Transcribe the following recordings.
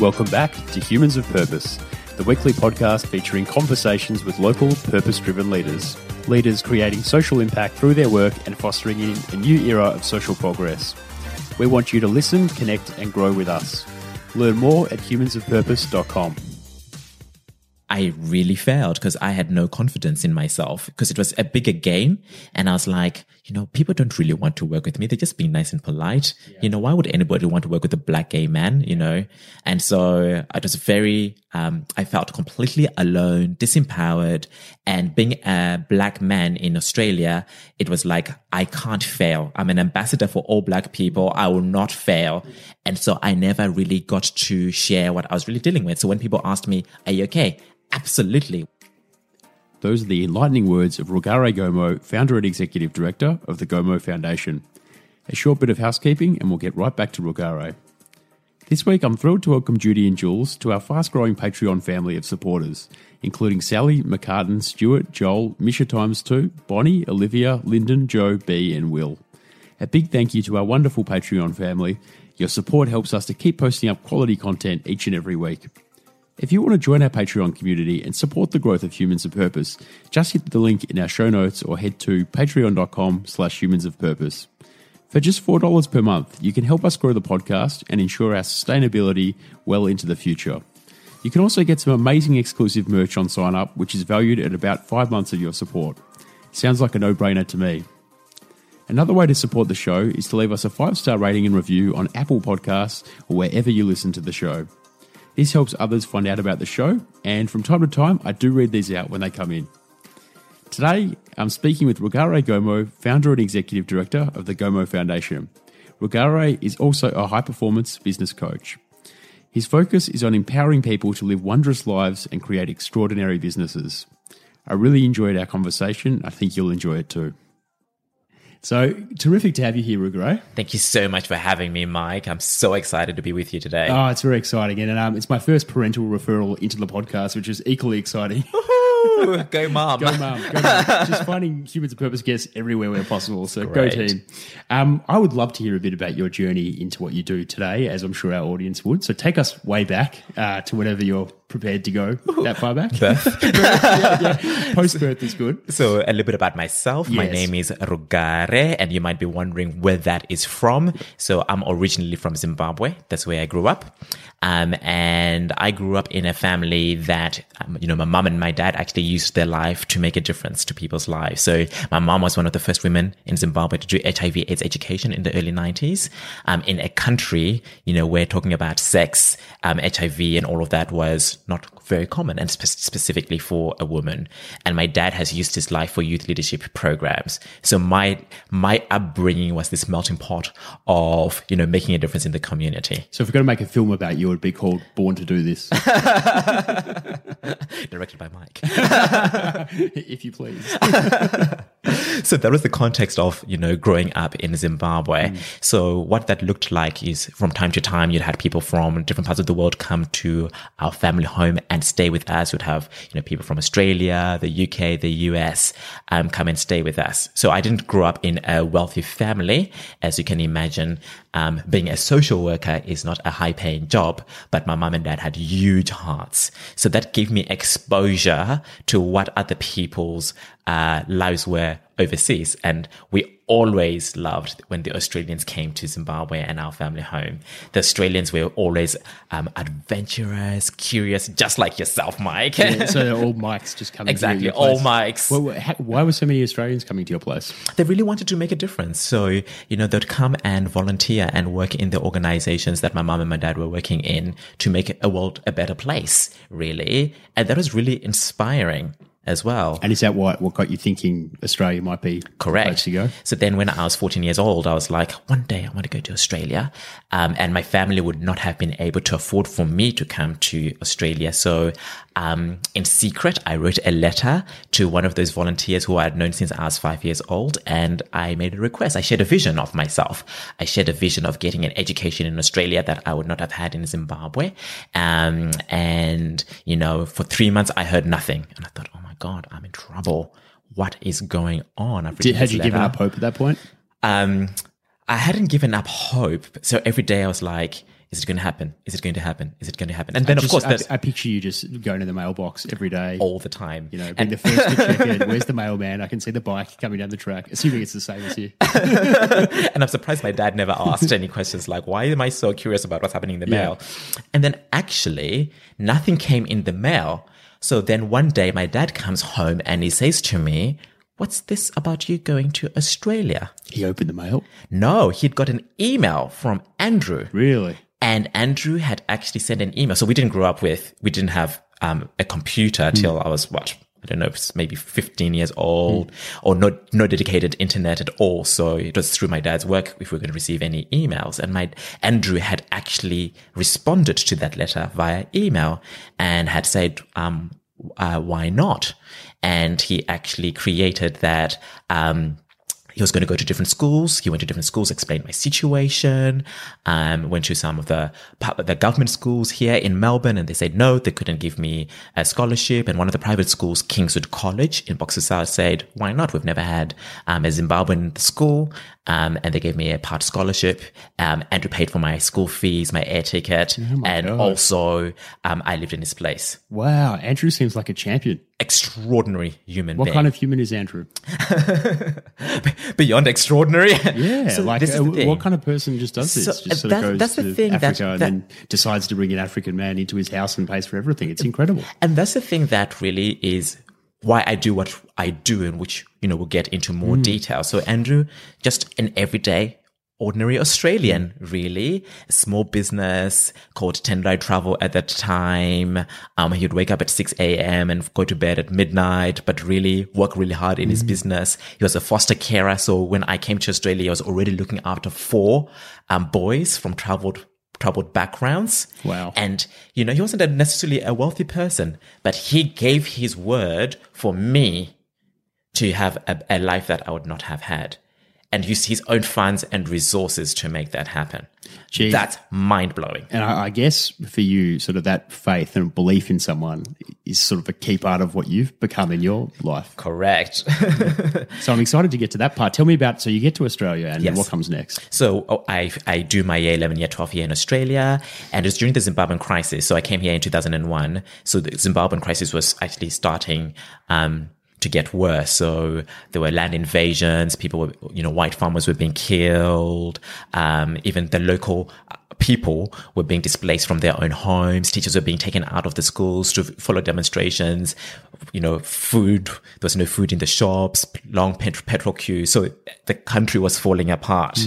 Welcome back to Humans of Purpose, the weekly podcast featuring conversations with local purpose driven leaders. Leaders creating social impact through their work and fostering in a new era of social progress. We want you to listen, connect, and grow with us. Learn more at humansofpurpose.com. I really failed because I had no confidence in myself because it was a bigger game. And I was like, you know, people don't really want to work with me. They're just being nice and polite. Yeah. You know, why would anybody want to work with a black gay man, you know? And so I was very, um, I felt completely alone, disempowered. And being a black man in Australia, it was like, I can't fail. I'm an ambassador for all black people. I will not fail. And so I never really got to share what I was really dealing with. So when people asked me, are you okay? Absolutely. Those are the enlightening words of Rugare Gomo, founder and executive director of the Gomo Foundation. A short bit of housekeeping, and we'll get right back to Rugare. This week, I'm thrilled to welcome Judy and Jules to our fast growing Patreon family of supporters, including Sally, Macartan, Stuart, Joel, Misha Times 2, Bonny, Olivia, Lyndon, Jo, Bee, and Will. A big thank you to our wonderful Patreon family. Your support helps us to keep posting up quality content each and every week. If you want to join our Patreon community and support the growth of Humans of Purpose, just hit the link in our show notes or head to patreon.com slash humans of purpose. For just $4 per month, you can help us grow the podcast and ensure our sustainability well into the future. You can also get some amazing exclusive merch on sign up, which is valued at about five months of your support. Sounds like a no brainer to me. Another way to support the show is to leave us a five star rating and review on Apple Podcasts or wherever you listen to the show. This helps others find out about the show, and from time to time, I do read these out when they come in. Today, I'm speaking with Rugare Gomo, founder and executive director of the Gomo Foundation. Rugare is also a high performance business coach. His focus is on empowering people to live wondrous lives and create extraordinary businesses. I really enjoyed our conversation. I think you'll enjoy it too. So terrific to have you here, Rugare. Thank you so much for having me, Mike. I'm so excited to be with you today. Oh, it's very exciting. And um, it's my first parental referral into the podcast, which is equally exciting. go mom. Go mom. Go mom. Just finding humans of purpose guests everywhere where possible. So Great. go team. Um, I would love to hear a bit about your journey into what you do today, as I'm sure our audience would. So take us way back uh, to whatever you're prepared to go that far back. Birth. yeah, yeah. Post birth is good. So a little bit about myself. Yes. My name is Rugare, and you might be wondering where that is from. So I'm originally from Zimbabwe. That's where I grew up. Um, and I grew up in a family that, um, you know, my mom and my dad actually used their life to make a difference to people's lives. So my mom was one of the first women in Zimbabwe to do HIV AIDS education in the early 90s. Um, in a country, you know, where talking about sex, um, HIV and all of that was not very common and spe- specifically for a woman. And my dad has used his life for youth leadership programs. So my, my upbringing was this melting pot of, you know, making a difference in the community. So if we're going to make a film about you, it would be called Born to Do This. Directed by Mike. if you please. so that was the context of, you know, growing up in Zimbabwe. Mm. So what that looked like is from time to time, you'd had people from different parts of the world come to our family home and stay with us. We'd have, you know, people from Australia, the UK, the US, um, come and stay with us. So I didn't grow up in a wealthy family. As you can imagine, um, being a social worker is not a high paying job, but my mom and dad had huge hearts. So that gave me exposure to what other people's uh, lives were overseas. And we always loved when the Australians came to Zimbabwe and our family home. The Australians were always um, adventurous, curious, just like yourself, Mike. yeah, so they're all Mikes just coming exactly, all Mikes. Well, why were so many Australians coming to your place? They really wanted to make a difference. So, you know, they'd come and volunteer and work in the organizations that my mom and my dad were working in to make a world a better place, really. And that was really inspiring as well. And is that what, what got you thinking Australia might be correct to go? So then when I was 14 years old, I was like, one day I want to go to Australia. Um, and my family would not have been able to afford for me to come to Australia. So, um, in secret, I wrote a letter to one of those volunteers who I had known since I was five years old. And I made a request. I shared a vision of myself. I shared a vision of getting an education in Australia that I would not have had in Zimbabwe. Um, and, you know, for three months, I heard nothing. And I thought, oh my God, I'm in trouble. What is going on? I've Did, had you letter. given up hope at that point? Um, I hadn't given up hope. So every day I was like, Is it going to happen? Is it going to happen? Is it going to happen? And then, Just- of course, I, I picture you just going to the mailbox every day. all the time. You know, being and the first to check it. Where's the mailman? I can see the bike coming down the track, assuming it's the same as you. and I'm surprised my dad never asked any questions like, why am I so curious about what's happening in the Yeah. mail? And then actually, nothing came in the mail. So then one day my dad comes home and he says to me, What's this about you going to Australia? He opened the mail. No, he'd got an email from Andrew. Really? And Andrew had actually sent an email. So we didn't grow up with, we didn't have um, a computer till I was what? I don't know, if it's maybe 15 years old or no, no dedicated internet at all. So it was through my dad's work if we were going to receive any emails. And my Andrew had actually responded to that letter via email and had said, um, uh, why not? And he actually created that, um, he was going to go to different schools. He went to different schools, explained my situation. Um, went to some of the the government schools here in Melbourne, and they said no, they couldn't give me a scholarship. And one of the private schools, Kingswood College in Box Hill South, said, "Why not? We've never had um, a Zimbabwean school." Um, and they gave me a part scholarship. Um, Andrew paid for my school fees, my air ticket, and God. also um, I lived in his place. Wow. Andrew seems like a champion. Extraordinary human What being. kind of human is Andrew? beyond extraordinary. Yeah. So like, this uh, what kind of person just does this? Just sort that- of goes that's the to thing that- Africa and then decides to bring an African man into his house and pays for everything. It's incredible. And that's the thing that really is why I do what I do, and which, you know, we'll get into more detail. So Andrew, just an everyday, ordinary Australian, really. A small business called Tendai Travel at that time. Um, he would wake up at 6 a.m. and go to bed at midnight, but really work really hard in his business. He was a foster carer. So when I came to Australia, I was already looking after four, um, boys from traveled troubled backgrounds. Wow. And, you know, he wasn't necessarily a wealthy person, but he gave his word for me to have a, a life that I would not have had and used his own funds and resources to make that happen. Gee. That's mind blowing. And I, I guess for you, sort of that faith and belief in someone is sort of a key part of what you've become in your life. Correct. So I'm excited to get to that part. Tell me about, so you get to Australia and Yes. what comes next? So oh, I I do my year 11, year 12 here in Australia, and it's during the Zimbabwean crisis. So I came here in 2001. So the Zimbabwean crisis was actually starting um, to get worse. So there were land invasions. People were, you know, white farmers were being killed. Um, even the local uh, people were being displaced from their own homes. Teachers were being taken out of the schools to follow demonstrations. You know, food, there was no food in the shops, long petrol queues. So the country was falling apart.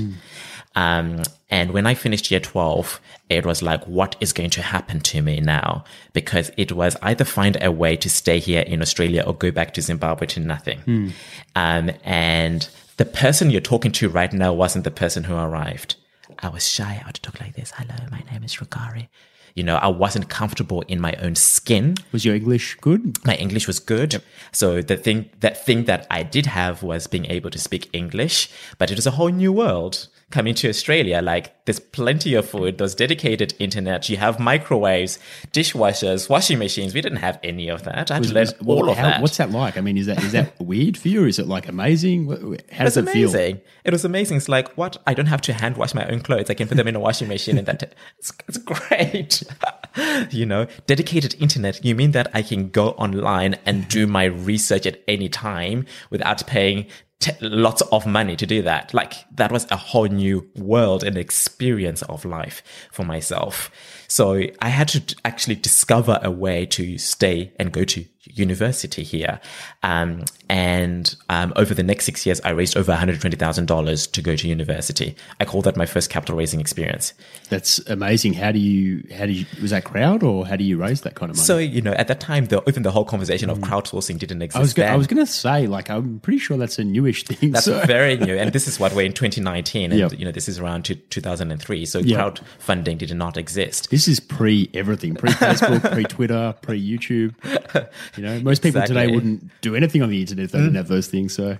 Um, and when I finished year 12, it was like, what is going to happen to me now? Because it was either find a way to stay here in Australia or go back to Zimbabwe to nothing. Um, and the person you're talking to right now wasn't the person who arrived. I was shy. I would talk like this. Hello, my name is Rugare. You know, I wasn't comfortable in my own skin Was your English good? my English was good. So the thing, that thing that I did have was being able to speak English, but it was a whole new world coming to Australia. Like there's plenty of food, there's dedicated internet, you have microwaves, dishwashers, washing machines. We didn't have any of that. I had to learn Was- all of how- that. What's that like? I mean, is that is that weird for you is it like amazing? How does it feel? amazing. It was amazing. It's like, what? I don't have to hand wash my own clothes. I can put them in a washing machine and that, it's, it's great. you know, dedicated internet. You mean that I can go online and do my research at any time without paying t- lots of money to do that? Like that was a whole new world and experience of life for myself. So I had to actually discover a way to stay and go to university here. Um, and um, over the next six years, I raised over $120,000 to go to university. I call that my first capital raising experience. That's amazing. How do you, how do you, was that crowd or how do you raise that kind of money? So, you know, at that time, the, even the whole conversation of crowdsourcing didn't exist. Mm. I was, go- I was going to say, like, I'm pretty sure that's a newish thing. That's so- very new. And this is what we're in 2019. And, Yep. you know, this is around to 2003. So Yep. crowdfunding did not exist. This is pre everything, pre Facebook, pre Twitter, pre YouTube. You know, most people today Exactly. Mm. wouldn't do anything on the internet if they didn't have those things. So,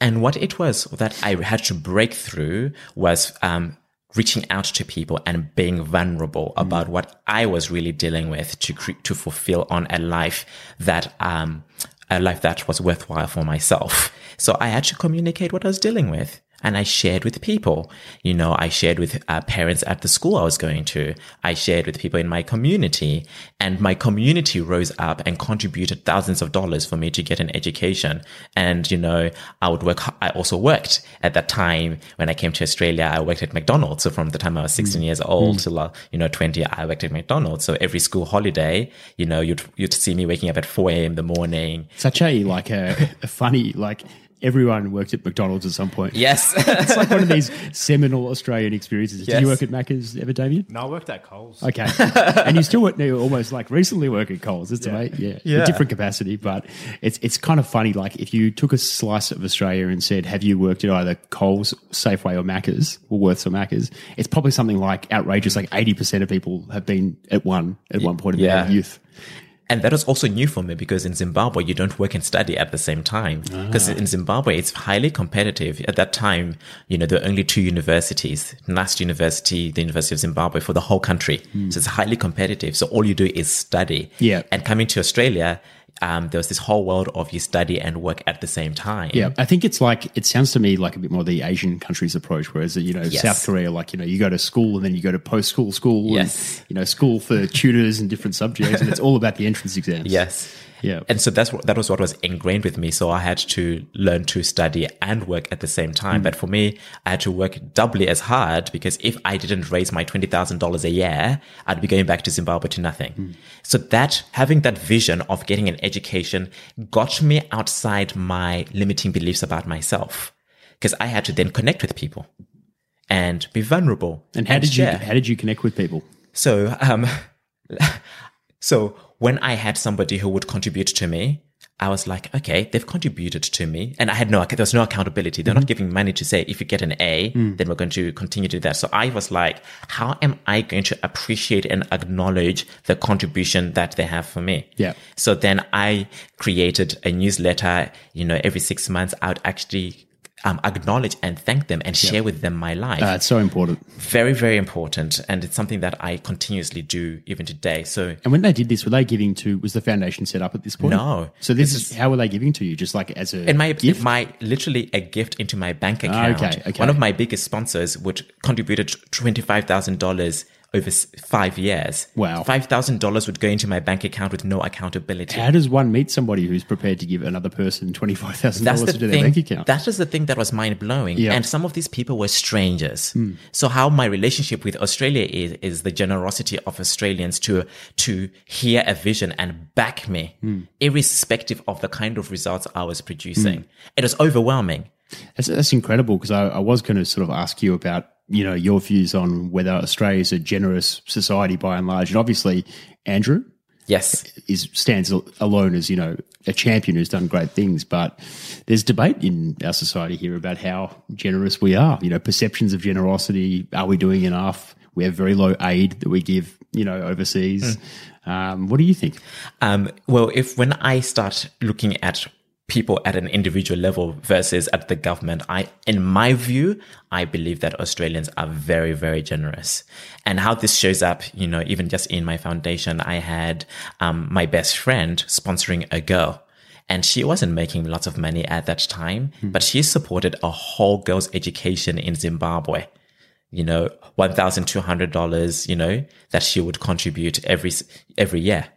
And what it was that I had to break through was um, reaching out to people and being vulnerable about what I was really dealing with to cre- to fulfill on a life that um, a life that was worthwhile for myself. So I had to communicate what I was dealing with. And I shared with people. You know, I shared with uh, parents at the school I was going to. I shared with people in my community and my community rose up and contributed thousands of dollars for me to get an education. And, you know, I would work. I also worked at that time when I came to Australia. I worked at McDonald's. So from the time I was 16 mm. years old mm. till, uh, you know, 20, I worked at McDonald's. So every school holiday, you know, you'd, you'd see me waking up at 4 a.m. in the morning. Such a, like a, a funny, like, everyone worked at McDonald's at some point. Yes. it's like one of these seminal Australian experiences. Yes. Did you work at Macca's ever, Damien? No, I worked at Coles. Okay. and you still work, you almost like recently work at Coles. It's yeah. amazing. Yeah. yeah. A different capacity, but it's it's kind of funny. Like if you took a slice of Australia and said, have you worked at either Coles, Safeway or Macca's, Woolworths or Macca's, it's probably something like outrageous. Like 80% of people have been at one at one point in yeah. their youth. And that was also new for me because in Zimbabwe, you don't work and study at the same time. Because ah. in Zimbabwe, it's highly competitive. At that time, you know, there were only two universities, NUST University, the University of Zimbabwe for the whole country. Mm. So it's highly competitive. So all you do is study. Yeah. And coming to Australia, um, there was this whole world of you study and work at the same time. Yeah, I think it's like it sounds to me like a bit more the Asian countries approach, whereas you know yes. South Korea, like you know you go to school and then you go to post school school, yes, and, you know school for tutors and different subjects, and it's all about the entrance exams. Yes, yeah. And so that's what that was what was ingrained with me. So I had to learn to study and work at the same time. Mm. But for me, I had to work doubly as hard because if I didn't raise my $20,000 a year, I'd be going back to Zimbabwe to nothing. Mm. So that having that vision of getting an education got me outside my limiting beliefs about myself because I had to then connect with people and be vulnerable. And how and did share. you how did you connect with people? So um so when I had somebody who would contribute to me, I was like, okay, they've contributed to me and I had no, there was no accountability. They're mm-hmm. not giving money to say, if you get an A, mm. then we're going to continue to do that. So I was like, how am I going to appreciate and acknowledge the contribution that they have for me? Yeah. So then I created a newsletter, you know, every six months I would actually um, acknowledge and thank them and share with them my life. Uh, it's so important. Very, very important. And it's something that I continuously do even today. So, and when they did this, were they giving to, was the foundation set up at this point? No. So this, is, how were they giving to you? Just like as a, in my, gift? my, literally a gift into my bank account. okay, okay. One of my biggest sponsors would contributed $25,000 over five years. Wow. $5,000 would go into my bank account with no accountability. How does one meet somebody who's prepared to give another person $25,000 to do their bank account? That is the thing that was mind blowing. Yeah. And some of these people were strangers. Mm. So how my relationship with Australia is, is the generosity of Australians to, to hear a vision and back me, mm. irrespective of the kind of results I was producing. Mm. It was overwhelming. That's, that's incredible because I, I was going to sort of ask you about you know, your views on whether Australia is a generous society by and large. And obviously, Andrew, yes, is stands alone as you know a champion who's done great things. But there's debate in our society here about how generous we are. You know, perceptions of generosity. Are we doing enough? We have very low aid that we give, you know, overseas. Mm. Um, what do you think? Um, well, if when I start looking at people at an individual level versus at the government. I, in my view, I believe that Australians are very, very generous. And how this shows up, you know, even just in my foundation, I had, um, my best friend sponsoring a girl. And she wasn't making lots of money at that time, mm. but she supported a whole girl's education in Zimbabwe. You know, $1,200, you know, that she would contribute every, every year.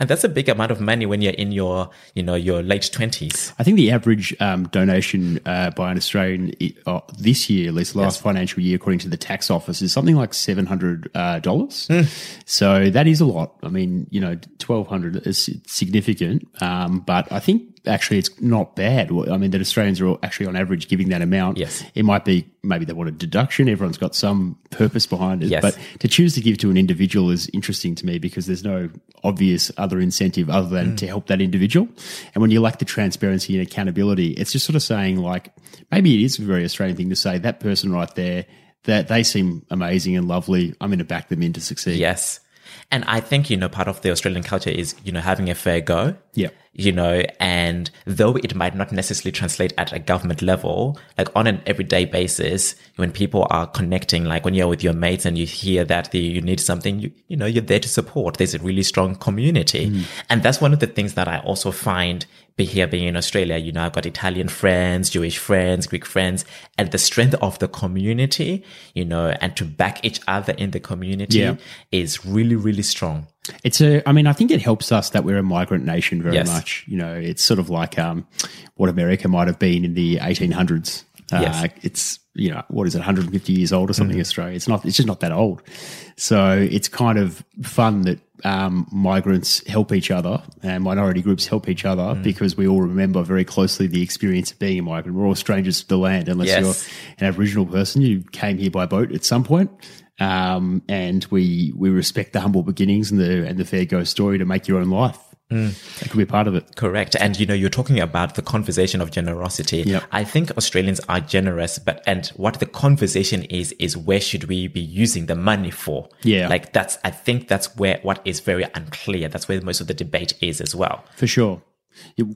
And that's a big amount of money when you're in your, you know, your late twenties. I think the average um, donation uh, by an Australian uh, this year, at least last yes. financial year, according to the tax office, is something like seven hundred uh, dollars. Mm. So that is a lot. I mean, you know, twelve hundred is significant, um, but I think actually it's not bad. I mean, that Australians are actually on average giving that amount. Yes. It might be maybe they want a deduction. Everyone's got some purpose behind it. Yes. But to choose to give to an individual is interesting to me because there's no obvious other incentive other than mm. to help that individual. And when you lack the transparency and accountability, it's just sort of saying like, maybe it is a very Australian thing to say that person right there, that they seem amazing and lovely. I'm going to back them in to succeed. Yes. And I think, you know, part of the Australian culture is, you know, having a fair go. Yeah. you know, and though it might not necessarily translate at a government level, like on an everyday basis, when people are connecting, like when you're with your mates and you hear that the, you need something, you, you know, you're there to support. There's a really strong community. Mm. And that's one of the things that I also find be here being in Australia. You know, I've got Italian friends, Jewish friends, Greek friends, and the strength of the community, you know, and to back each other in the community yeah. is really, really strong. It's a, I mean, I think it helps us that we're a migrant nation very yes. much. You know, it's sort of like um, what America might have been in the 1800s. Uh, yes. It's you know what is it 150 years old or something mm. Australia. It's not. It's just not that old. So it's kind of fun that um, migrants help each other and minority groups help each other mm. because we all remember very closely the experience of being a migrant. We're all strangers to the land unless yes. you're an Aboriginal person. You came here by boat at some point. Um, and we we respect the humble beginnings and the and the fair go story to make your own life. Mm. That could be part of it. Correct. And you know, you're talking about the conversation of generosity. Yep. I think Australians are generous, but and what the conversation is is where should we be using the money for? Yeah. Like that's I think that's where what is very unclear. That's where most of the debate is as well. For sure.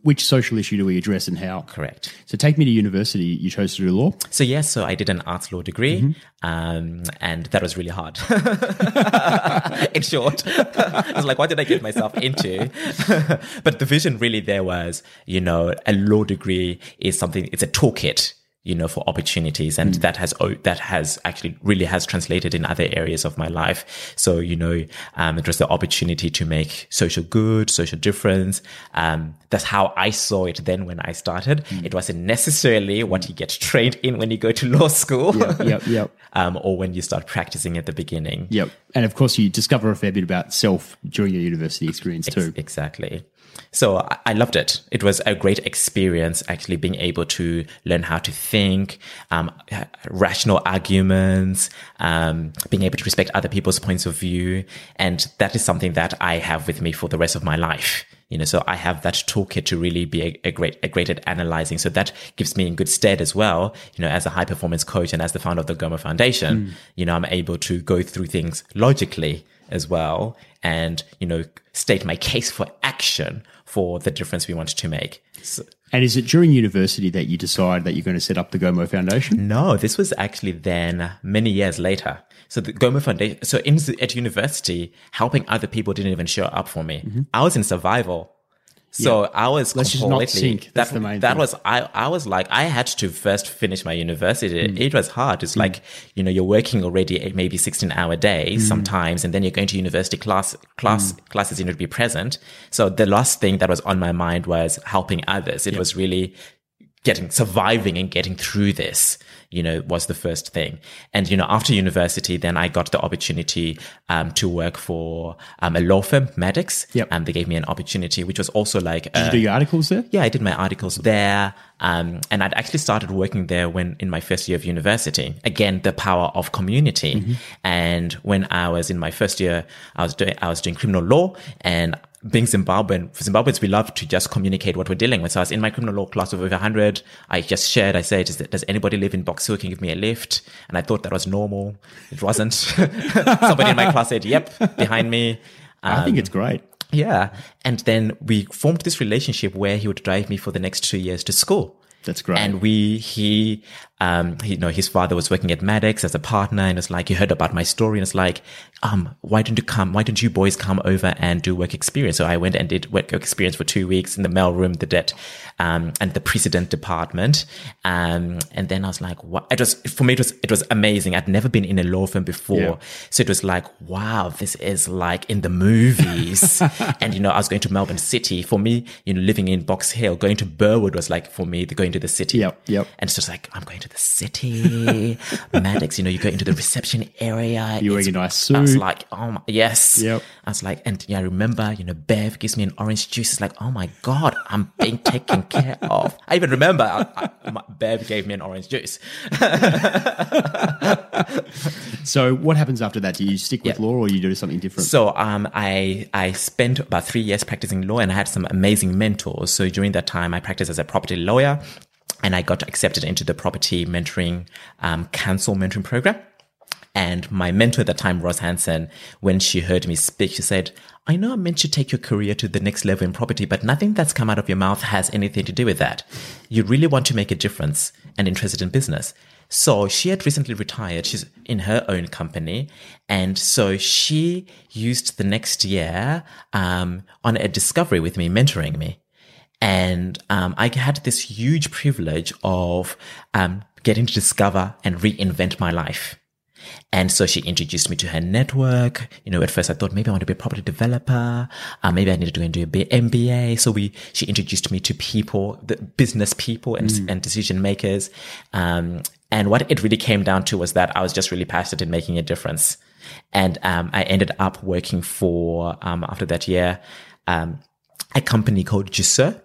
Which social issue do we address and how? Correct. So take me to university. You chose to do law. So yes, so I did an arts law degree, mm-hmm. um, and that was really hard. In short, I was like, what did I get myself into? but the vision really there was, you know, a law degree is something. It's a toolkit you know, for opportunities. And mm. that has, that has actually really has translated in other areas of my life. So, you know, um, it was the opportunity to make social good, social difference. Um, that's how I saw it then when I started. Mm. It wasn't necessarily what you get trained in when you go to law school. Yep, yep, yep. um, or when you start practicing at the beginning. Yep. And of course, you discover a fair bit about self during your university experience too. Ex- exactly. So I loved it. It was a great experience actually being able to learn how to think, um, rational arguments, um, being able to respect other people's points of view. And that is something that I have with me for the rest of my life. You know, so I have that toolkit to really be a, a great, a great at analyzing. So that gives me in good stead as well. You know, as a high performance coach and as the founder of the Gomo Foundation, mm. you know, I'm able to go through things logically as well and, you know, state my case for action for the difference we want to make. So, and is it during university that you decide that you're going to set up the Gomo Foundation? No, this was actually then many years later. So the Gomo Foundation, so in, at university, helping other people didn't even show up for me. Mm-hmm. I was in survival. So yeah. I was Let's completely, just not sink. That's that, the main that thing. was, I, I was like, I had to first finish my university. Mm. It was hard. It's mm. like, you know, you're working already maybe 16 hour day mm. sometimes, and then you're going to university class, class, mm. classes, you need to be present. So the last thing that was on my mind was helping others. It was really getting, surviving and getting through this you know, was the first thing. And, you know, after university, then I got the opportunity, um, to work for, um, a law firm, Maddocks. Yep. And they gave me an opportunity, which was also like, did uh, you do your articles there? Yeah, I did my articles there. Um, and I'd actually started working there when in my first year of university. Again, the power of community. Mm-hmm. And when I was in my first year, I was doing, I was doing criminal law and being Zimbabwean, for Zimbabweans, we love to just communicate what we're dealing with. So I was in my criminal law class of over 100. I just shared, I said, does anybody live in Box Hill? Can give me a lift? And I thought that was normal. It wasn't. Somebody in my class said, yep, behind me. Um, I think it's great. Yeah. And then we formed this relationship where he would drive me for the next two years to school. That's great. And we, he, um, you know, his father was working at Maddocks as a partner and it's like, he heard about my story and it's like, um, why don't you come, why don't you boys come over and do work experience? So I went and did work experience for two weeks in the mail room, the debt, um, and the precedent department. Um, and then I was like, what? It was, for me, it was, it was amazing. I'd never been in a law firm before. Yeah. So it was like, wow, this is like in the movies. and, you know, I was going to Melbourne City. For me, you know, living in Box Hill, going to Burwood was like, for me, going to the city. Yep. Yep. And it's just like, I'm going to the city. Maddocks, you know, you go into the reception area. You're wearing a nice suit was like, oh my, yes. Yep. I was like, and yeah, I remember, you know, Bev gives me an orange juice. It's like, oh my God, I'm being taken care of. I even remember I, I, Bev gave me an orange juice. so what happens after that? Do you stick with yep. law or you do something different? So, um, I, I spent about three years practicing law and I had some amazing mentors. So during that time, I practiced as a property lawyer and I got accepted into the property mentoring, um, council mentoring program And my mentor at the time, Roz Hansen, when she heard me speak, she said, I know I'm meant to take your career to the next level in property, but nothing that's come out of your mouth has anything to do with that. You really want to make a difference and interested in business. So she had recently retired. She's in her own company. And so she used the next year, um, on a discovery with me, mentoring me. And, um, I had this huge privilege of, um, getting to discover and reinvent my life. And so she introduced me to her network. You know, at first I thought maybe I want to be a property developer. Uh, maybe I needed to go and do a MBA. So we, she introduced me to people, the business people and, mm. and decision makers. Um, and what it really came down to was that I was just really passionate in making a difference. And, um, I ended up working for, um, after that year, um, a company called Jusso.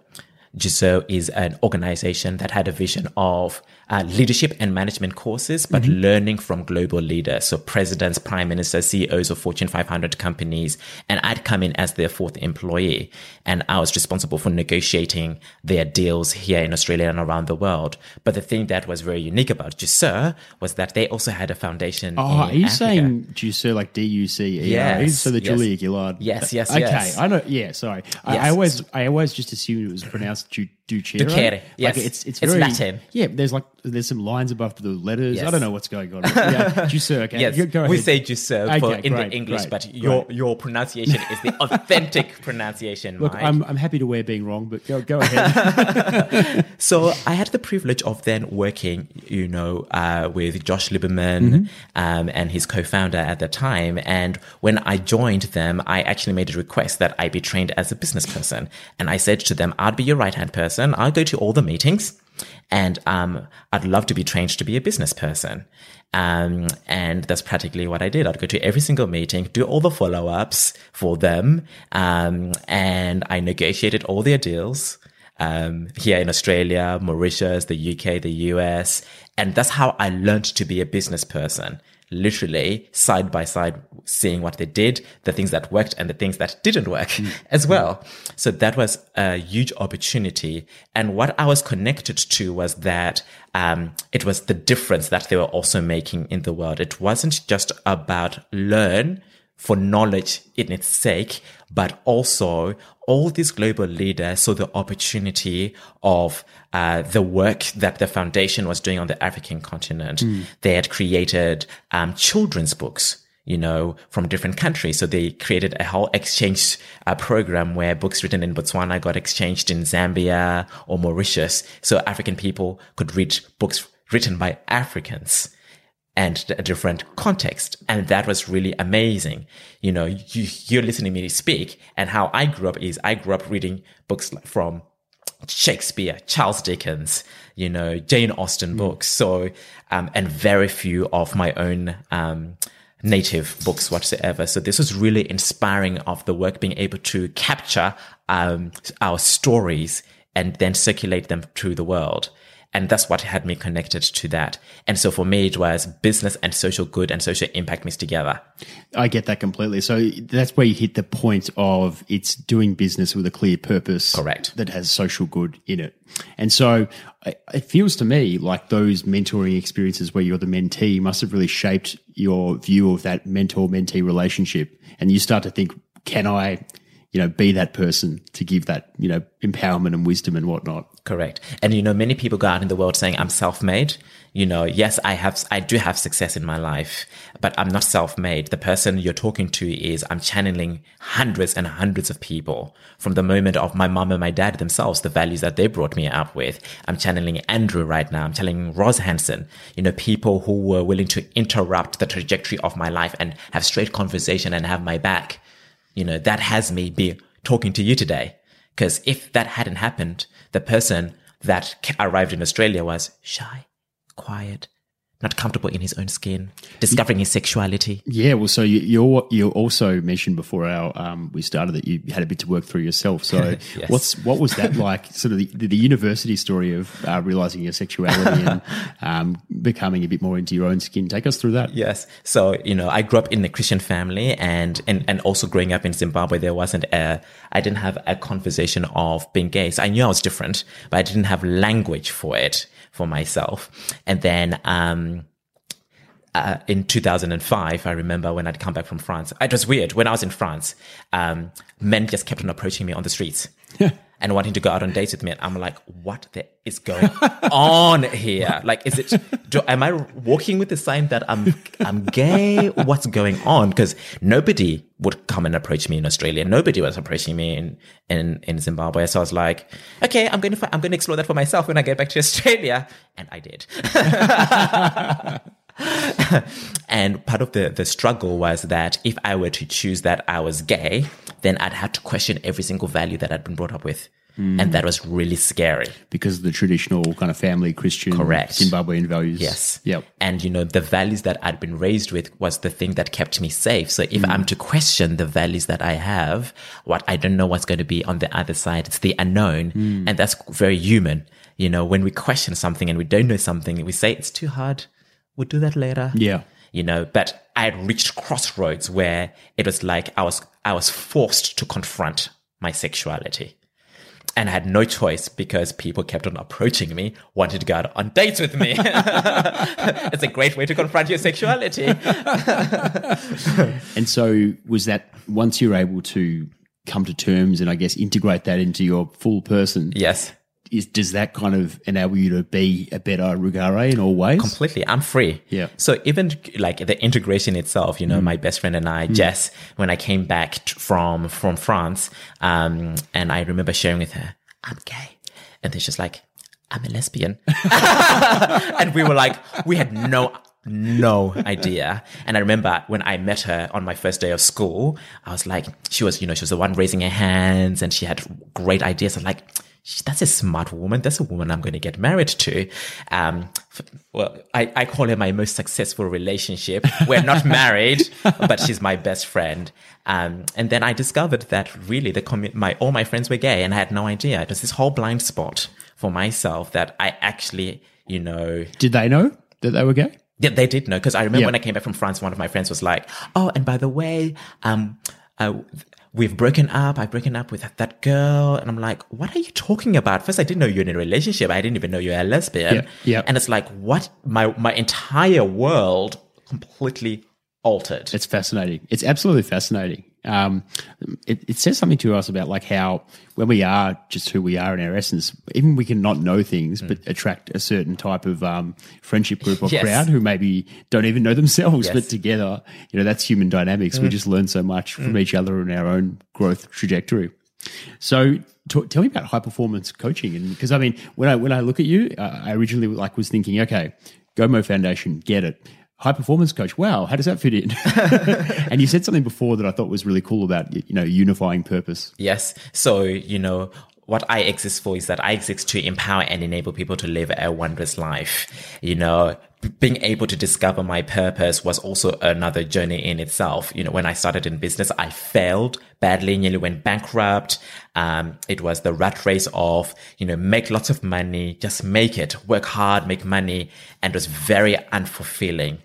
Jusso is an organization that had a vision of uh, leadership and management courses, but mm-hmm. learning from global leaders. So presidents, prime ministers, CEOs of Fortune 500 companies. And I'd come in as their fourth employee and I was responsible for negotiating their deals here in Australia and around the world. But the thing that was very unique about Jusso was that they also had a foundation. Oh, are you Africa. saying Jusso like D U C E R? Yes. So the yes. Julia Gillard. Yes, yes, okay. yes. I know. Yeah, sorry. Yes. I, I, always, I always just assumed it was pronounced Ju- Ducere. Ducere. Yes. Like it's, it's, very, Latin. Yeah, there's like there's some lines above the letters. Yes. I don't know what's going on. yeah, Jusso. Okay, yes, go ahead. we say Jusso okay, in great, the English, great, but your great. your pronunciation is the authentic pronunciation. Look, I'm I'm happy to wear being wrong, but go go ahead. so I had the privilege of then working, you know, uh, with Josh Lieberman mm-hmm. um, and his co-founder at the time. And when I joined them, I actually made a request that I be trained as a business person, and I said to them, "I'd be your right hand person. I'll go to all the meetings." And um, I'd love to be trained to be a business person. Um, and that's practically what I did. I'd go to every single meeting, do all the follow ups for them. Um, and I negotiated all their deals. Um, here in Australia, Mauritius, the UK, the US. And that's how I learned to be a business person literally side by side seeing what they did, the things that worked and the things that didn't work mm. as well. So that was a huge opportunity. And what I was connected to was that um, it was the difference that they were also making in the world. It wasn't just about learn for knowledge in its sake, but also all these global leaders saw the opportunity of uh, the work that the foundation was doing on the African continent. Mm. They had created um, children's books you know, from different countries. So they created a whole exchange uh, program where books written in Botswana got exchanged in Zambia or Mauritius. So African people could read books written by Africans and a different context. And that was really amazing. You know, you, you're listening to me speak and how I grew up is I grew up reading books from Shakespeare, Charles Dickens, you know, Jane Austen mm. books. So, um, and very few of my own, um, native books whatsoever. So this was really inspiring of the work being able to capture, um, our stories and then circulate them through the world. And that's what had me connected to that. And so for me, it was business and social good and social impact mixed together. I get that completely. So that's where you hit the point of it's doing business with a clear purpose. Correct. That has social good in it. And so it feels to me like those mentoring experiences where you're the mentee must have really shaped your view of that mentor mentee relationship. And you start to think, can I you know, be that person to give that, you know, empowerment and wisdom and whatnot. Correct. And, you know, many people go out in the world saying, I'm self made. You know, yes, I have, I do have success in my life, but I'm not self made. The person you're talking to is, I'm channeling hundreds and hundreds of people from the moment of my mom and my dad themselves, the values that they brought me up with. I'm channeling Andrew right now. I'm channeling Roz Hansen, you know, people who were willing to interrupt the trajectory of my life and have straight conversation and have my back you know, that has me be talking to you today. Because if that hadn't happened, the person that arrived in Australia was shy, quiet, not comfortable in his own skin, discovering his sexuality. Yeah, well, so you you you also mentioned before our um, we started that you had a bit to work through yourself. So yes. what's what was that like? Sort of the, the university story of uh, realizing your sexuality and um, becoming a bit more into your own skin. Take us through that. Yes. So you know, I grew up in a Christian family, and and and also growing up in Zimbabwe, there wasn't a I didn't have a conversation of being gay. So I knew I was different, but I didn't have language for it for myself. And then, um, uh, in 2005, I remember when I'd come back from France. It was weird. When I was in France, um, men just kept on approaching me on the streets and wanting to go out on dates with me. And I'm like, what the is going on here? Like, is it, do, am I walking with the sign that I'm, I'm gay? What's going on? Because nobody would come and approach me in Australia. Nobody was approaching me in, in, in Zimbabwe. So I was like, okay, I'm going to, I'm going to explore that for myself when I get back to Australia. And I did. and part of the, the struggle was that if I were to choose that I was gay, then I'd have to question every single value that I'd been brought up with. Hmm. And that was really scary. because of the traditional kind of family Christian Correct. Zimbabwean values. Yes. Yep. And you know, the values that I'd been raised with was the thing that kept me safe. So if I'm to question the values that I have, what I don't know what's going to be on the other side, it's the unknown. Hmm. And that's very human. You know, when we question something and we don't know something, we say it's too hard. We'll do that later. Yeah. You know, but I had reached crossroads where it was like I was I was forced to confront my sexuality. And I had no choice because people kept on approaching me, wanted to go out on dates with me. it's a great way to confront your sexuality. And so was that once you're able to come to terms and I guess integrate that into your full person, Yes, is does that kind of enable you to be a better Rugare in all ways? completely. I'm free. Yeah. So even like the integration itself, you know, my best friend and I, Jess, when I came back t- from from France, um, and I remember sharing with her, I'm gay, and then she's like, I'm a lesbian, and we were like, we had no no idea. And I remember when I met her on my first day of school, I was like, she was, you know, she was the one raising her hands, and she had great ideas. I'm like. "Sh- That's a smart woman. That's a woman I'm going to get married to. Um, well, I, I call her my most successful relationship. We're not married, but she's my best friend. Um, and then I discovered that really the commu- my all my friends were gay, and I had no idea. It was this whole blind spot for myself that I actually, you know, Did they know that they were gay? yeah, they did know because I remember Yeah. when I came back from France, one of my friends was like, "Oh, and by the way, um, uh, we've broken up. I've broken up with that girl," and I'm like, "What are you talking about?" First, I didn't know you're in a relationship. I didn't even know you're a lesbian. Yeah, yeah. And it's like, what? My my entire world completely altered. It's fascinating. It's absolutely fascinating. Um, it, it says something to us about like how when we are just who we are in our essence, even we can not know things, but attract a certain type of um, friendship group or Yes. crowd who maybe don't even know themselves, Yes. but together, you know, that's human dynamics. We just learn so much from each other in our own growth trajectory. So, t- tell me about high performance coaching, and because I mean, when I when I look at you, uh, I originally like was thinking, okay, Gomo Foundation, get it. High performance coach, wow, how does that fit in? and you said something before that I thought was really cool about you know unifying purpose. Yes. So, you know, what I exist for is that I exist to empower and enable people to live a wondrous life. You know, being able to discover my purpose was also another journey in itself. You know, when I started in business, I failed badly, nearly went bankrupt. Um, it was the rat race of, you know, make lots of money, just make it, work hard, make money. And it was very unfulfilling.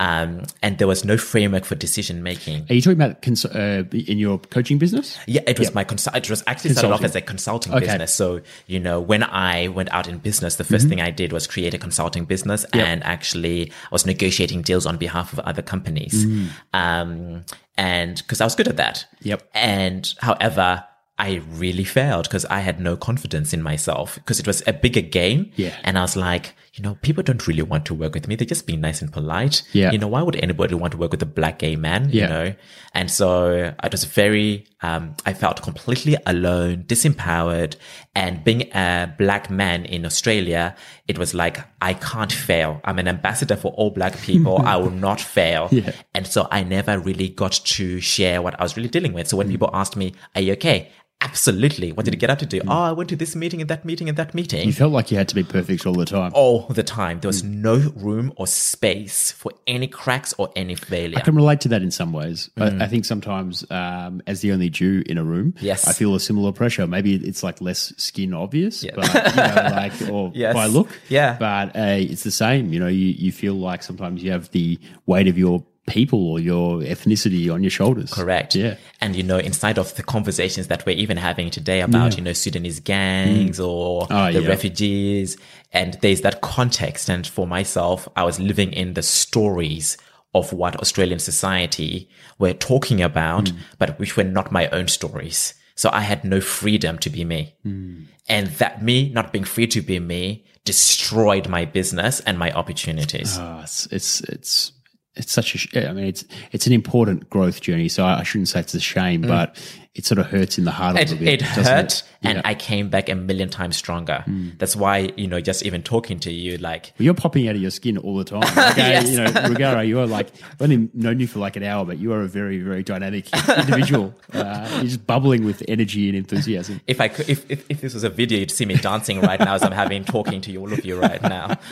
Um, and there was no framework for decision making. Are you talking about cons- uh, in your coaching business? Yeah, it was my consult. It was actually started off as a consulting Okay. business. So you know, when I went out in business, the 1st thing I did was create a consulting business, and actually I was negotiating deals on behalf of other companies. Um, and because I was good at that. Yep. And however. I really failed because I had no confidence in myself because it was a bigger game. Yeah. And I was like, you know, people don't really want to work with me. They're just being nice and polite. Yeah. You know, why would anybody want to work with a black gay man? Yeah. You know? And so I was very, um, I felt completely alone, disempowered. And being a black man in Australia, it was like, I can't fail. I'm an ambassador for all black people. I will not fail. Yeah. And so I never really got to share what I was really dealing with. So when people asked me, are you okay? Absolutely. What did you get up to do? Oh, I went to this meeting and that meeting and that meeting You felt like you had to be perfect all the time. all the time. There was no room or space for any cracks or any failure. I can relate to that in some ways. I, I think sometimes, um, as the only Jew in a room, Yes. I feel a similar pressure. Maybe it's like less skin obvious, but you know, like or Yes. by look, Yeah. But uh, it's the same. You know, you, you feel like sometimes you have the weight of your people or your ethnicity on your shoulders. Correct. Yeah. And you know, inside of the conversations that we're even having today about, you know, Sudanese gangs mm. or Oh, the yeah. refugees, and there's that context. And for myself, I was living in the stories of what Australian society were talking about, mm. but which were not my own stories. So I had no freedom to be me. Mm. And that me not being free to be me destroyed my business and my opportunities. Ah, it's, it's it's it's such a. I mean, it's it's an important growth journey. So I, I shouldn't say it's a shame, but it sort of hurts in the heart a Mm. it, little bit. it doesn't hurt it? and Yeah. I came back a million times stronger. That's why, you know, just even talking to you, like, You're popping out of your skin all the time. Okay, Yes. you know, Rugare, you are like I've only known you for like an hour, but you are a very, very dynamic individual. Uh, you're just bubbling with energy and enthusiasm. if I could, if, if, if this was a video, you'd see me dancing right now as I'm having, talking to you, all of you right now.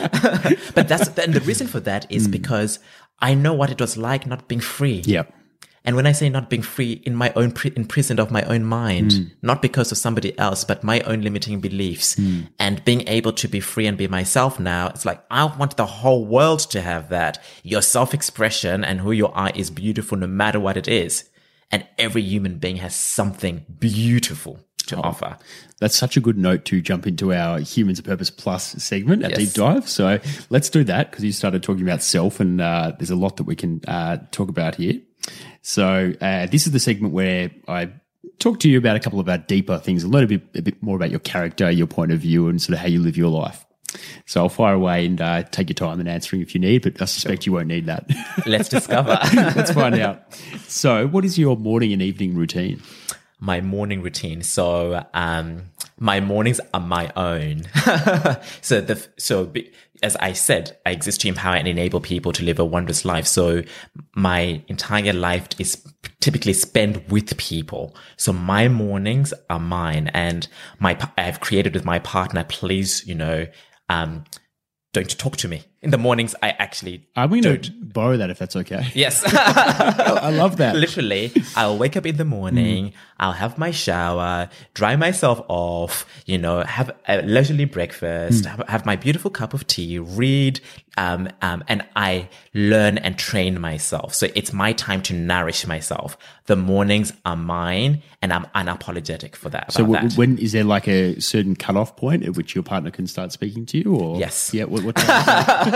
but that's, and the reason for that is because I know what it was like not being free. Yep. And when I say not being free in my own, pri- imprisoned of my own mind, hmm. not because of somebody else, but my own limiting beliefs hmm. and being able to be free and be myself now, it's like, I want the whole world to have that. Your self-expression and who you are is beautiful no matter what it is. And every human being has something beautiful to offer. That's such a good note to jump into our Humans of Purpose Plus segment, our Yes. deep dive. So let's do that because you started talking about self, and uh, there's a lot that we can uh, talk about here. So uh, this is the segment where I talk to you about a couple of our deeper things, a bit, a bit more about your character, your point of view, and sort of how you live your life. So I'll fire away and uh, take your time in answering if you need, but I suspect you won't need that. Let's discover. Let's find out. So, what is your morning and evening routine? My morning routine. So, um, my mornings are my own. so the, so as I said, I exist to empower and enable people to live a wondrous life. So my entire life is typically spent with people. So my mornings are mine and my, I've created with my partner, please, you know, um, don't talk to me in the mornings. I actually I'm going to borrow that if that's okay. Yes. I love that. Literally, I'll wake up in the morning, I'll have my shower, dry myself off, you know, have a leisurely breakfast, have, have my beautiful cup of tea, read, um, um, and I learn and train myself. So it's my time to nourish myself. The mornings are mine and I'm unapologetic for that. So, w- that. when is there like a certain cutoff point at which your partner can start speaking to you? Or Yes. yeah. What, what time?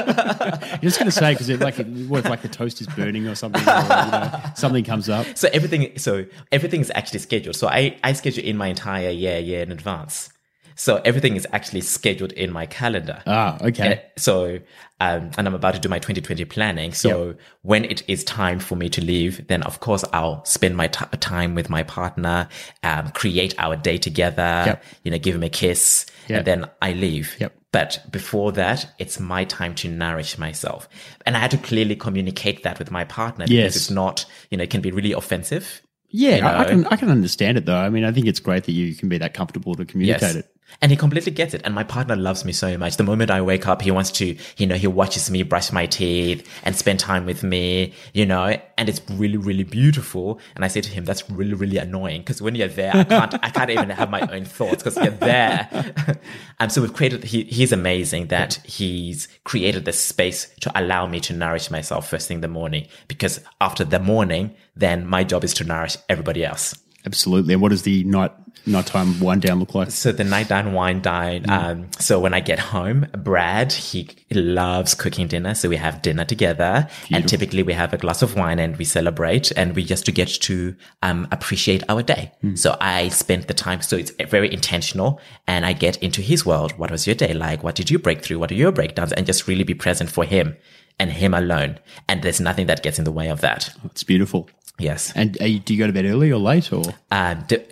You're just going to say because like what if like the toast is burning or something, or, you know, something comes up. So everything, so everything is actually scheduled. So I, I schedule in my entire year, year in advance. So everything is actually scheduled in my calendar. Ah, okay. Uh, so, um, and I'm about to do my 2020 planning. So when it is time for me to leave, then of course I'll spend my t- time with my partner, um, create our day together, Yep. you know, give him a kiss Yep. and then I leave. Yep. But before that, it's my time to nourish myself. And I had to clearly communicate that with my partner because Yes. it's not, you know, it can be really offensive. Yeah, you I, I can I can understand it though. I mean, I think it's great that you can be that comfortable to communicate it. And he completely gets it. And my partner loves me so much. The moment I wake up, he wants to, you know, he watches me brush my teeth and spend time with me, you know, and it's really, really beautiful. And I say to him, that's really, really annoying because when you're there, I can't, I can't even have my own thoughts because you're there. and so we've created, he, he's amazing that he's created this space to allow me to nourish myself first thing in the morning because after the morning, then my job is to nourish everybody else. Absolutely. And what does the night nighttime wind down look like? So the night down, wine dine. Um, so when I get home, Brad, he loves cooking dinner. So we have dinner together and typically we have a glass of wine and we celebrate and we just to get to, um, appreciate our day. So I spent the time. So it's very intentional and I get into his world. What was your day like? What did you break through? What are your breakdowns? And just really be present for him and him alone. And there's nothing that gets in the way of that. It's beautiful. Yes. And you, do you go to bed early or late or? Um, de-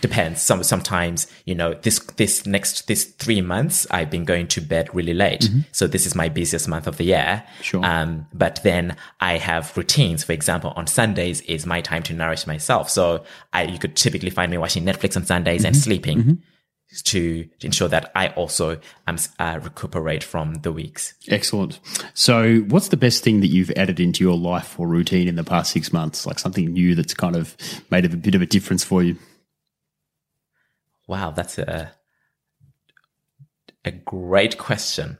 depends. Some sometimes you know this this next this three months I've been going to bed really late, mm-hmm. so this is my busiest month of the year. Sure. Um, but then I have routines. For example, on Sundays is my time to nourish myself. So I you could typically find me watching Netflix on Sundays and mm-hmm. sleeping. To, to ensure that I also um, uh, recuperate from the weeks. Excellent. So, what's the best thing that you've added into your life or routine in the past six months? Like something new that's kind of made a bit of a difference for you? Wow, that's a a great question.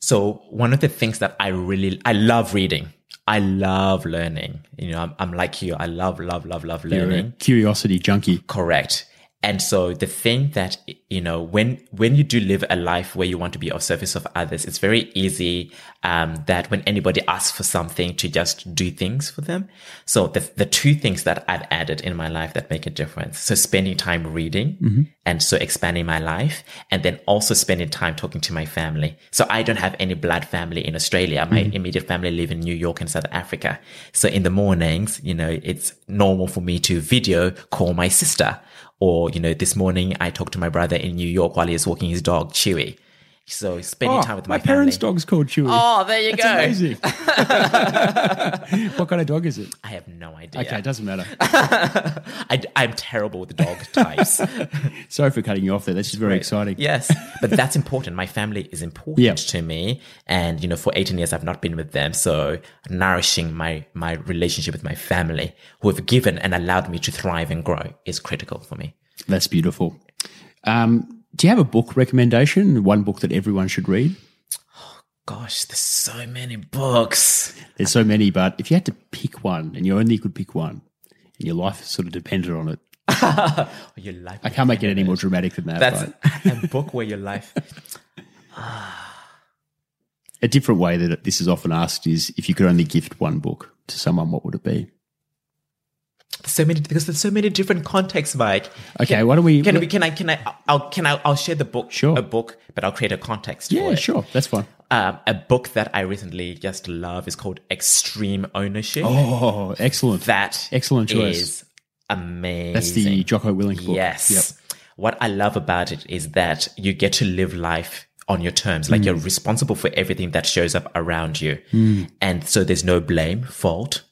So one of the things that I really, I love reading. I love learning. You know, I'm, I'm like you. I love, love, love, love You're a learning. curiosity junkie. Correct. And so the thing that, you know, when, when you do live a life where you want to be of service of others, it's very easy, um, that when anybody asks for something to just do things for them. So the, the two things that I've added in my life that make a difference. So spending time reading and so expanding my life and then also spending time talking to my family. So I don't have any blood family in Australia. My immediate family live in New York and South Africa. So in the mornings, you know, it's normal for me to video call my sister or, you know, this morning I talked to my brother in New York while he was walking his dog, Chewy. So spending time with my, Oh, my parents' family. dog's called Chewy. Oh, there you That's go. amazing. what kind of dog is it? I have no idea. Okay, it doesn't matter. I, am terrible with dog types. Sorry for cutting you off there. That's just very exciting. Yes, but that's important. My family is important Yeah. to me, and you know, for 18 years I've not been with them, so nourishing my my relationship with my family, who have given and allowed me to thrive and grow, is critical for me. That's beautiful. Um, do you have a book recommendation? One book that everyone should read? Oh, gosh, there's so many books. There's so many, but if you had to pick one and you only could pick one and your life sort of depended on it, Your life. I can't make it any more dramatic than that. That's but a book where your life. a different way that this is often asked is if you could only gift one book to someone, what would it be? So many because there's so many different contexts, Mike. Okay, why don't we? Can we? Can I? Can I? I'll can I? I'll share the book. Sure. A book, but I'll create a context. yeah, for it. sure. That's fine. Um, a book that I recently just love is called Extreme Ownership. Oh, excellent. That Excellent choice. is amazing. That's the Jocko Willink book. Yes. Yep. What I love about it is that you get to live life on your terms. Like Hmm. you're responsible for everything that shows up around you. And so there's no blame, fault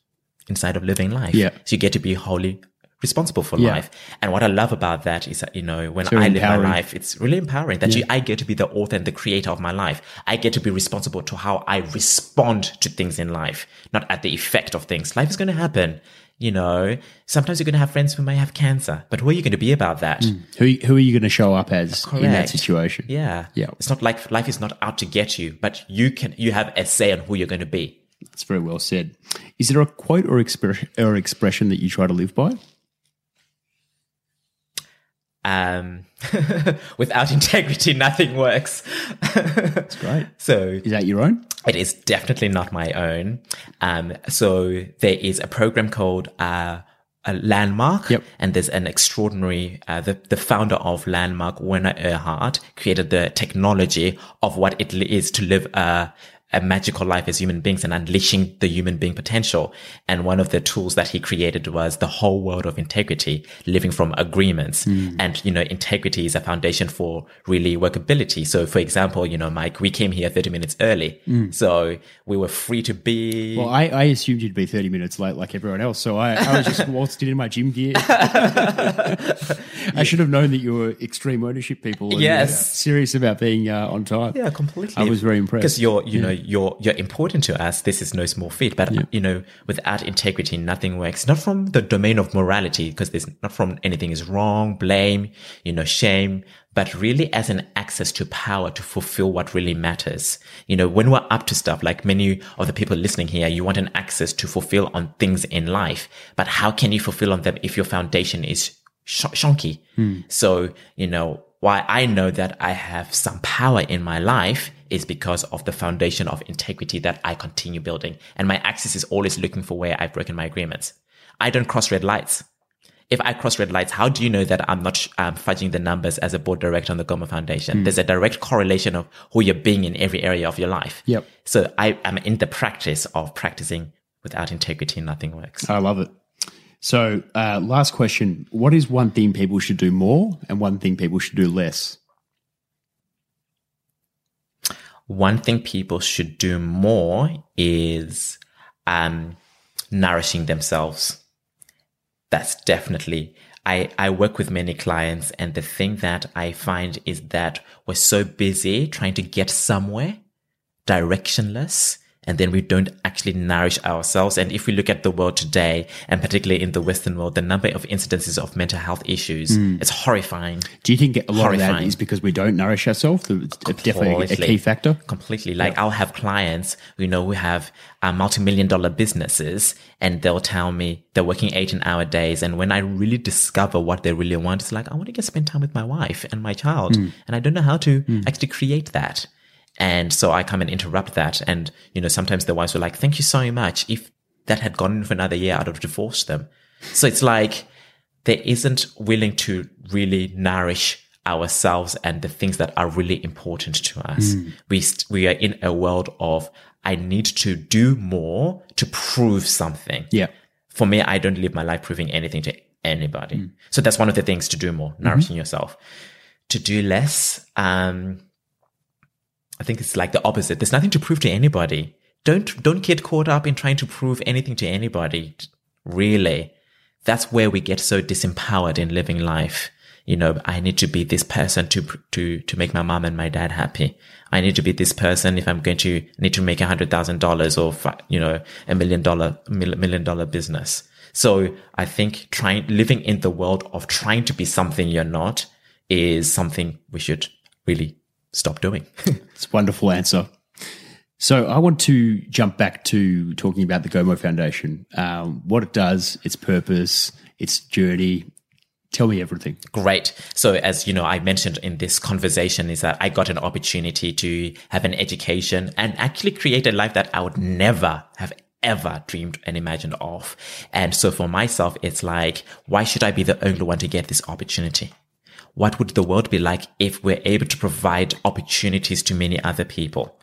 inside of living life. Yeah. So you get to be wholly responsible for Yeah. life. And what I love about that is that, you know, when I live empowering. my life, it's really empowering that you, I get to be the author and the creator of my life. I get to be responsible to how I respond to things in life, not at the effect of things. Life is going to happen. You know, sometimes you're going to have friends who may have cancer, but who are you going to be about that? Mm. Who, who are you going to show up as in that situation? Yeah. Yeah. It's not like life is not out to get you, but you can, you have a say on who you're going to be. That's very well said. Is there a quote or, or expression that you try to live by? Um, without integrity, nothing works. That's great. so Is that your own? it is definitely not my own. Um, so there is a program called, uh, a landmark Yep. and there's an extraordinary uh, the, the founder of landmark werner erhard created the technology of what it is to live a, a magical life as human beings and unleashing the human being potential and one of the tools that he created was the whole world of integrity living from agreements Hmm. and you know integrity is a foundation for really workability so for example you know mike we came here 30 minutes early so we were free to be. Well, I, I assumed you'd be 30 minutes late like everyone else. So I, I was just waltzed in my gym gear. I should have known that you were extreme ownership people. And, Yes. serious about being uh, on time. Yeah, completely. I was very impressed. because you're, you know, you're you're important to us. This is no small feat, but you know, without integrity, nothing works. Not from the domain of morality, because there's not from anything is wrong, blame, you know, shame, but really as an access to power to fulfill what really matters. You know, when we're up to stuff, like many of the people listening here, you want an access to fulfill on things in life, but how can you fulfill on them if your foundation is sh- shonky? Hmm. So, you know, why I know that I have some power in my life is because of the foundation of integrity that I continue building. And my axis is always looking for where I've broken my agreements. I don't cross red lights. If I cross red lights, how do you know that I'm not um, fudging the numbers as a board director on the Gomo Foundation? There's a direct correlation of who you're being in every area of your life. Yep. So I am in the practice of practicing without integrity, nothing works. I love it. So, uh, last question. What is one thing people should do more and one thing people should do less? one thing people should do more is um, nourishing themselves. That's definitely. I, I work with many clients, and the thing that I find is that we're so busy trying to get somewhere, directionless, and then we don't actually nourish ourselves. And if we look at the world today, and particularly in the Western world, the number of incidences of mental health issues, hmm. it's horrifying. Do you think a lot of that is because we don't nourish ourselves? It's definitely a key factor. Completely. Like I'll have clients, you know, who have uh, multi-million dollar businesses and they'll tell me they're working 18 hour days. And when I really discover what they really want, it's like, I want to get spend time with my wife and my child. Hmm. And I don't know how to hmm. actually create that. And so I come and interrupt that. And, you know, sometimes the wives were like, thank you so much. If that had gone on for another year, I'd have divorced them. So it's like, there isn't willing to really nourish ourselves and the things that are really important to us. Hmm. We, st- we are in a world of, I need to do more to prove something. Yeah. For me, I don't live my life proving anything to anybody. Hmm. So that's one of the things to do more, nourishing mm-hmm. yourself. To do less, um, I think it's like the opposite. There's nothing to prove to anybody. Don't don't get caught up in trying to prove anything to anybody. Really. That's where we get so disempowered in living life. You know, I need to be this person to to to make my mom and my dad happy. I need to be this person if I'm going to need to make a hundred thousand dollars or you know a million dollar million dollar business. So I think trying living in the world of trying to be something you're not is something we should really stop doing. It's a wonderful answer. So I want to jump back to talking about the Gomo Foundation, um, what it does, its purpose, its journey. Tell me everything. Great. So as you know, I mentioned in this conversation is that I got an opportunity to have an education and actually create a life that I would never have ever dreamed and imagined of. And so for myself, it's like, why should I be the only one to get this opportunity? What would the world be like if we're able to provide opportunities to many other people?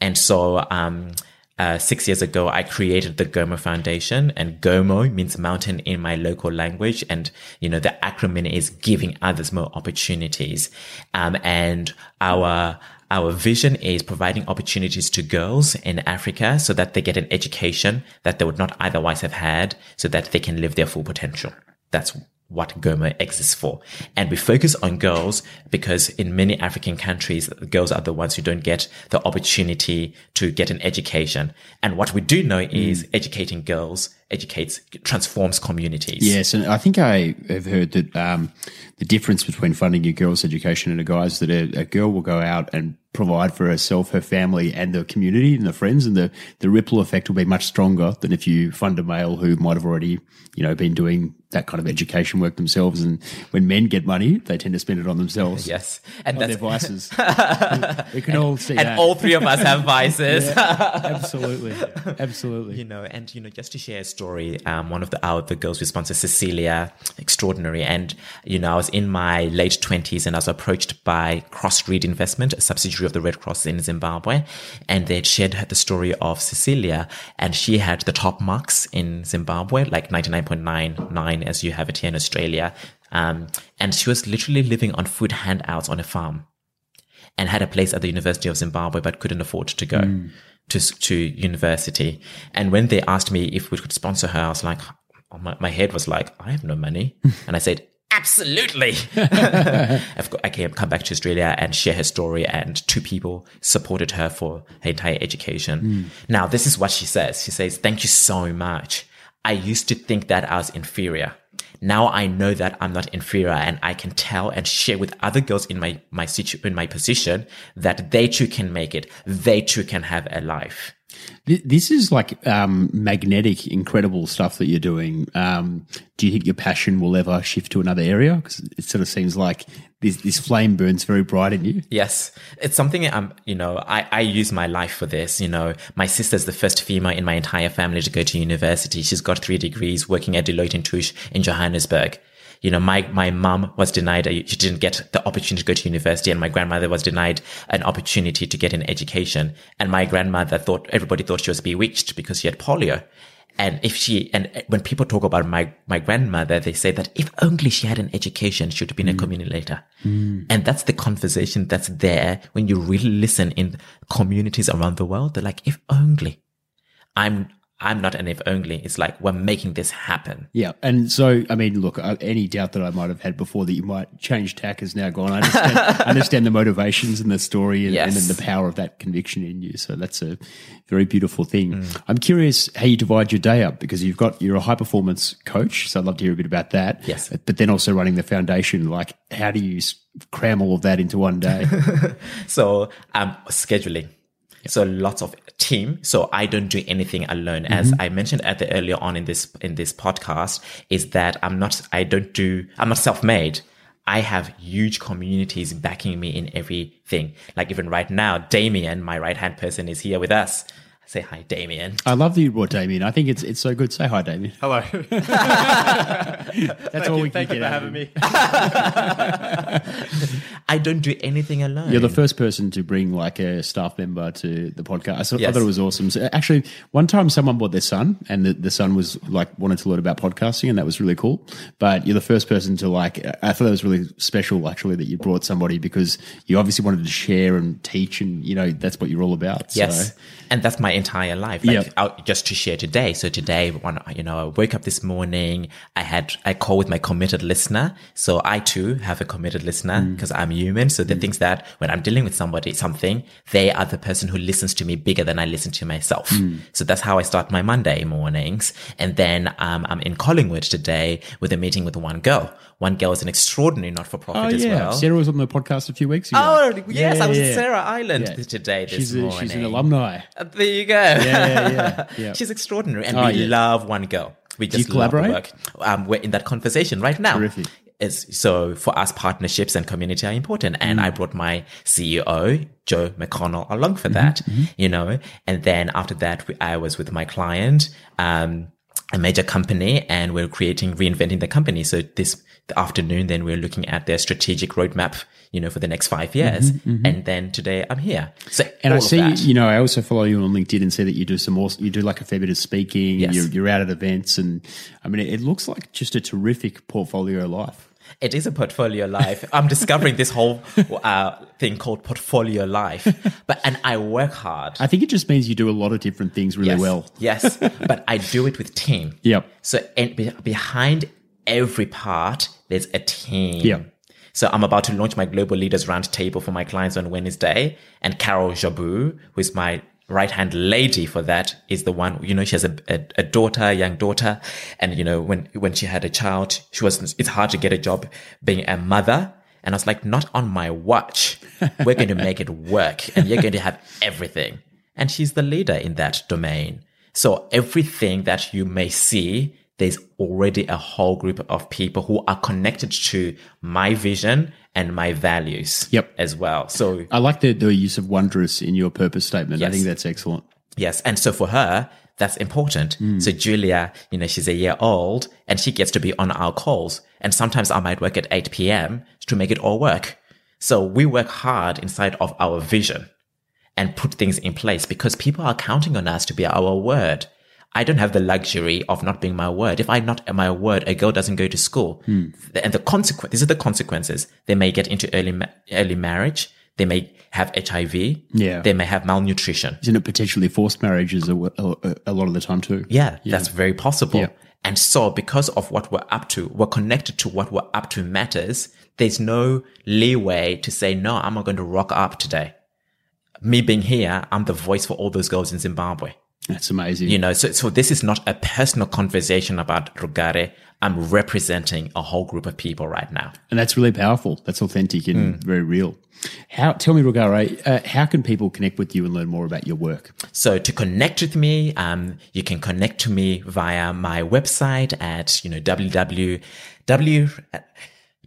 And so, um, uh, six years ago, I created the Gomo Foundation and Gomo means mountain in my local language. And, you know, the acronym is giving others more opportunities. Um, and our, our vision is providing opportunities to girls in Africa so that they get an education that they would not otherwise have had so that they can live their full potential. That's what Gomo exists for. And we focus on girls because in many African countries, girls are the ones who don't get the opportunity to get an education. And what we do know is educating girls educates, transforms communities. Yes, and I think I have heard that um, the difference between funding a girl's education and a guy's that a, a girl will go out and provide for herself, her family, and the community and the friends, and the the ripple effect will be much stronger than if you fund a male who might have already, you know, been doing that kind of education work themselves. And when men get money, they tend to spend it on themselves. Yes. And On their that's, vices. we can all see and that. all three of us have vices. absolutely. Absolutely. you know, and you know, just to share a story, um, one of the our the girls we sponsor, Cecilia, extraordinary, and you know, I was in my late twenties and I was approached by Cross Read Investment, a subsidiary of the Red Cross in Zimbabwe, and they'd shared the story of Cecilia, and she had the top marks in Zimbabwe, like ninety nine point nine nine, as you have it here in Australia, um, and she was literally living on food handouts on a farm and had a place at the University of Zimbabwe, but couldn't afford to go to to university. And when they asked me if we could sponsor her, I was like, my, my head was like, I have no money, and I said. Absolutely. Got, I came come back to Australia and share her story, and two people supported her for her entire education. Hmm. Now, this is what she says. She says, "Thank you so much. I used to think that I was inferior. Now I know that I'm not inferior and I can tell and share with other girls in my, my situ, in my position that they too can make it. They too can have a life. Th- This is like um, magnetic, incredible stuff that you're doing. Um, do you think your passion will ever shift to another area? Because it sort of seems like this, this flame burns very bright in you. Yes. It's something I'm, you know, I, I use my life for this. You know, my sister's the first female in my entire family to go to university. She's got three degrees working at Deloitte and Touche in Johannesburg. You know, my, my mum was denied, a, she didn't get the opportunity to go to university and my grandmother was denied an opportunity to get an education. And my grandmother thought, everybody thought she was bewitched because she had polio. And if she, and when people talk about my, my grandmother, they say that if only she had an education, she would have been a mm. community communicator. And that's the conversation that's there when you really listen in communities around the world. They're like, if only I'm, I'm not an if only. It's like we're making this happen. Yeah, and so I mean, look, uh, any doubt that I might have had before that you might change tack is now gone. I understand, understand the motivations and the story, and, Yes. and the power of that conviction in you. So that's a very beautiful thing. Mm. I'm curious how you divide your day up because you've got you're a high performance coach, so I'd love to hear a bit about that. Yes. but then also running the foundation. Like, how do you cram all of that into one day? So um, scheduling. So lots of team. So I don't do anything alone. As mm-hmm. I mentioned at the earlier on in this in this podcast, is that I'm not. I don't do. I'm not self-made. I have huge communities backing me in everything. Like even right now, Damien, my right hand person, is here with us. Say hi, Damien. I love that you brought Damien. I think it's it's so good. Say hi, Damien. Hello. That's all we can Thank you get for out having him. me. I don't do anything alone. You're the first person to bring like a staff member to the podcast. I, saw, I Yes. thought it was awesome. So actually, one time someone brought their son, and the, the son was like wanted to learn about podcasting, and that was really cool. But you're the first person to like. I thought that was really special, actually, that you brought somebody because you obviously wanted to share and teach, and you know that's what you're all about. Yes. So, And that's my entire life. Like Yep. I'll- just to share today. So today, when, you know, I woke up this morning, I had, I call with my committed listener. So I too have a committed listener Mm. because I'm human. So the things that when I'm dealing with somebody, something, they are the person who listens to me bigger than I listen to myself. Mm. So that's how I start my Monday mornings. And then, um, I'm in Collingwood today with a meeting with one girl. One girl is an extraordinary not-for-profit oh as yeah, well. Sarah was on the podcast a few weeks ago. Oh, yes, Yeah, I was yeah. at Sarah Island today this she's a, morning. she's an alumni. Uh, There you go. Yeah, yeah. She's extraordinary, and Oh, we love one girl. We you just love the collaborate? work. Um, we're in that conversation right now. Terrific. It's, so for us, partnerships and community are important. And Mm. I brought my CEO, Joe McConnell, along Mm-hmm, for that, you know. And then after that, we, I was with my client, um, a major company, and we're creating, reinventing the company. So this afternoon, then we're looking at their strategic roadmap, you know, for the next five years. And then today I'm here. So Mm-hmm, And I see, you know, I also follow you on LinkedIn and see that you do some more, you do like a fair bit of speaking. Yes. You're, you're out at events, and I mean, it, it looks like just a terrific portfolio life. It is a portfolio life. I'm discovering this whole uh, thing called portfolio life, but and I work hard. I think it just means you do a lot of different things really yes, well. yes, but I do it with team. Yep. So and be- behind every part, there's a team. Yeah. So I'm about to launch my global leaders roundtable for my clients on Wednesday, and Carol Jabu, who is my right hand lady for that, is the one. You know, she has a, a, a daughter, a young daughter, and you know when when she had a child, she was. It's hard to get a job being a mother. And I was like, not on my watch. We're going to make it work and you're going to have everything. And she's the leader in that domain. So everything that you may see, there's already a whole group of people who are connected to my vision and my values Yep. as well. So I like the, the use of wondrous in your purpose statement. I think that's excellent. Yes. And so for her, that's important. Hmm. So Julia, you know, she's a year old and she gets to be on our calls. And sometimes I might work at 8 p.m. to make it all work. So we work hard inside of our vision and put things in place because people are counting on us to be our word. I don't have the luxury of not being my word. If I'm not my word, a girl doesn't go to school. Hmm. And the consequence, these are the consequences. They may get into early, ma- early marriage. They may have HIV. Yeah. They may have malnutrition. Isn't it potentially forced marriages a, a, a lot of the time too? Yeah, that's very possible. Yeah. And so because of what we're up to, we're connected to what we're up to matters. There's no leeway to say, no, I'm not going to rock up today. Me being here, I'm the voice for all those girls in Zimbabwe. That's amazing. You know, so, so this is not a personal conversation about Rugare. I'm representing a whole group of people right now. and that's really powerful. That's authentic and Mm. very real. How? Tell me, Rugare, uh, how can people connect with you and learn more about your work? So to connect with me, um, you can connect to me via my website at, you know, www.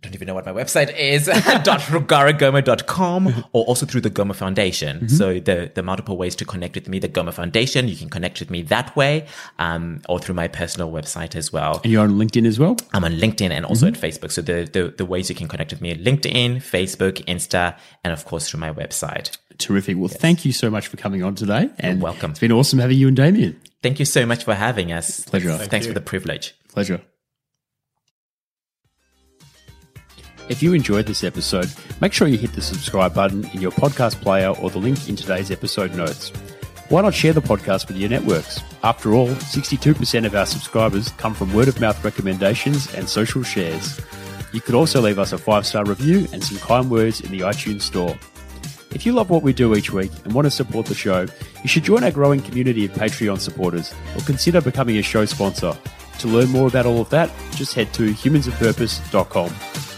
I don't even know what my website is, dot .rugaregomo.com or also through the Gomo Foundation. So the, the multiple ways to connect with me, the Gomo Foundation, you can connect with me that way, um, or through my personal website as well. And you're on LinkedIn as well. I'm on LinkedIn and also at Facebook. So the, the, the ways you can connect with me are LinkedIn, Facebook, Insta, and of course through my website. Terrific. Well, thank you so much for coming on today. And welcome. It's been awesome having you and Damien. Thank you so much for having us. Pleasure. Thanks for the privilege. Pleasure. If you enjoyed this episode, make sure you hit the subscribe button in your podcast player or the link in today's episode notes. Why not share the podcast with your networks? After all, 62% of our subscribers come from word of mouth recommendations and social shares. You could also leave us a five star review and some kind words in the iTunes store. If you love what we do each week and want to support the show, you should join our growing community of Patreon supporters or consider becoming a show sponsor. To learn more about all of that, just head to humansofpurpose.com.